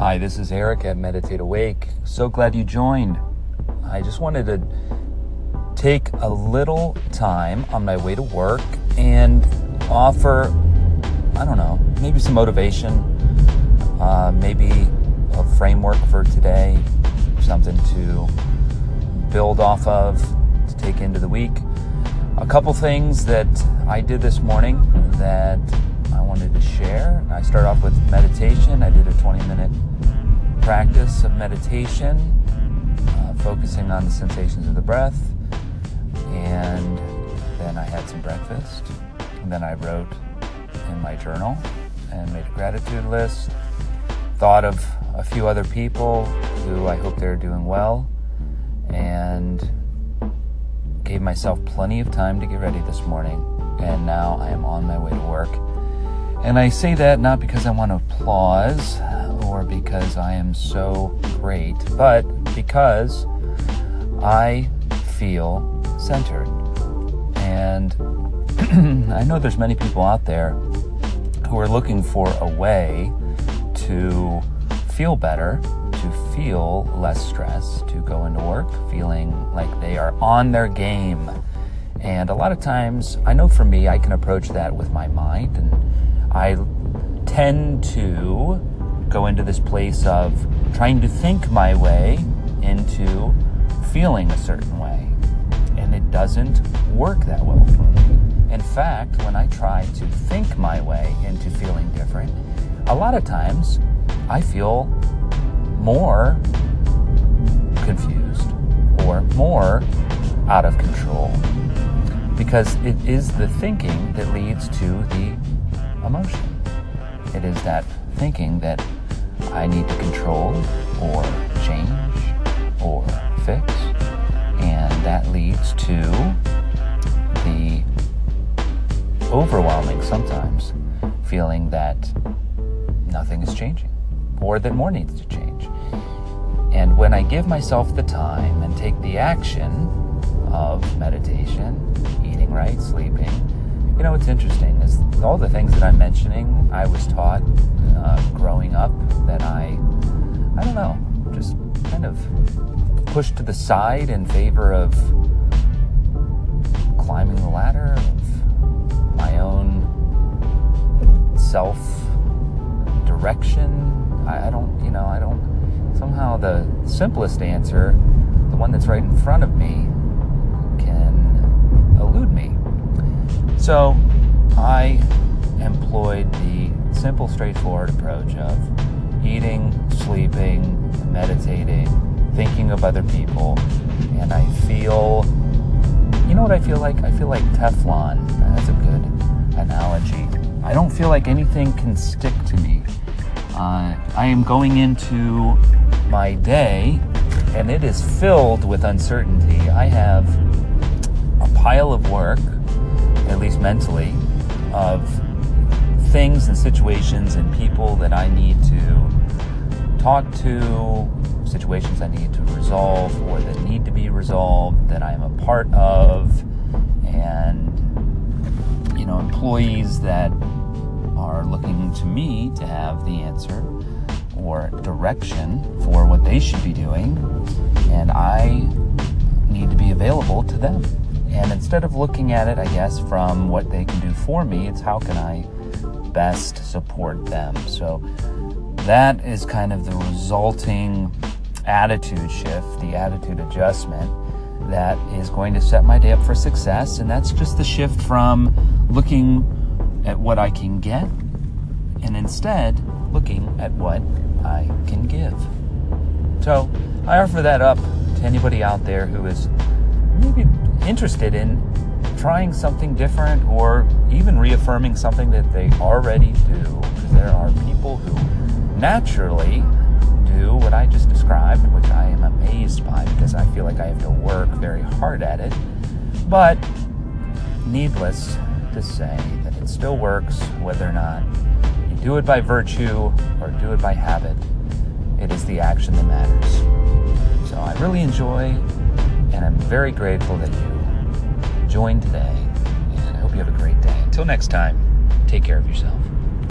Hi, this is Eric at Meditate Awake. So glad you joined. I just wanted to take a little time on my way to work and offer, I don't know, maybe some motivation, uh, maybe a framework for today, something to build off of, to take into the week. A couple things that I did this morning that meditation. I did a 20 minute practice of meditation, uh, focusing on the sensations of the breath. And then I had some breakfast. And then I wrote in my journal and made a gratitude list. Thought of a few other people who I hope they're doing well. And gave myself plenty of time to get ready this morning. And now I am on my way to work. And I say that not because I want applause or because I am so great, but because I feel centered. And I know there's many people out there who are looking for a way to feel better, to feel less stress, to go into work feeling like they are on their game. And a lot of times, I know for me, I can approach that with my mind and I tend to go into this place of trying to think my way into feeling a certain way. And it doesn't work that well for me. In fact, when I try to think my way into feeling different, a lot of times I feel more confused or more out of control because it is the thinking that leads to the emotion. It is that thinking that I need to control or change or fix, and that leads to the overwhelming sometimes feeling that nothing is changing or that more needs to change. And when I give myself the time and take the action of meditation, eating right, sleeping, you know, what's interesting is all the things that I'm mentioning, I was taught uh, growing up that I, I don't know, just kind of pushed to the side in favor of climbing the ladder of my own self direction. I, I don't, you know, I don't, somehow the simplest answer, the one that's right in front of me, can elude me. So I employed the simple, straightforward approach of eating, sleeping, meditating, thinking of other people, and I feel, you know what I feel like? I feel like Teflon. That's a good analogy. I don't feel like anything can stick to me. Uh, I am going into my day, and it is filled with uncertainty. I have a pile of work at least mentally, of things and situations and people that I need to talk to, situations I need to resolve or that need to be resolved that I am a part of, and, you know, employees that are looking to me to have the answer or direction for what they should be doing, and I need to be available to them. And instead of looking at it, I guess, from what they can do for me, it's how can I best support them. So that is kind of the resulting attitude shift, the attitude adjustment that is going to set my day up for success. And that's just the shift from looking at what I can get and instead looking at what I can give. So I offer that up to anybody out there who is maybe interested in trying something different or even reaffirming something that they already do. Because there are people who naturally do what I just described, which I am amazed by because I feel like I have to work very hard at it. But needless to say that it still works whether or not you do it by virtue or do it by habit. It is the action that matters. So I really enjoy and I'm very grateful that you joined today. And I hope you have a great day. Until next time, take care of yourself.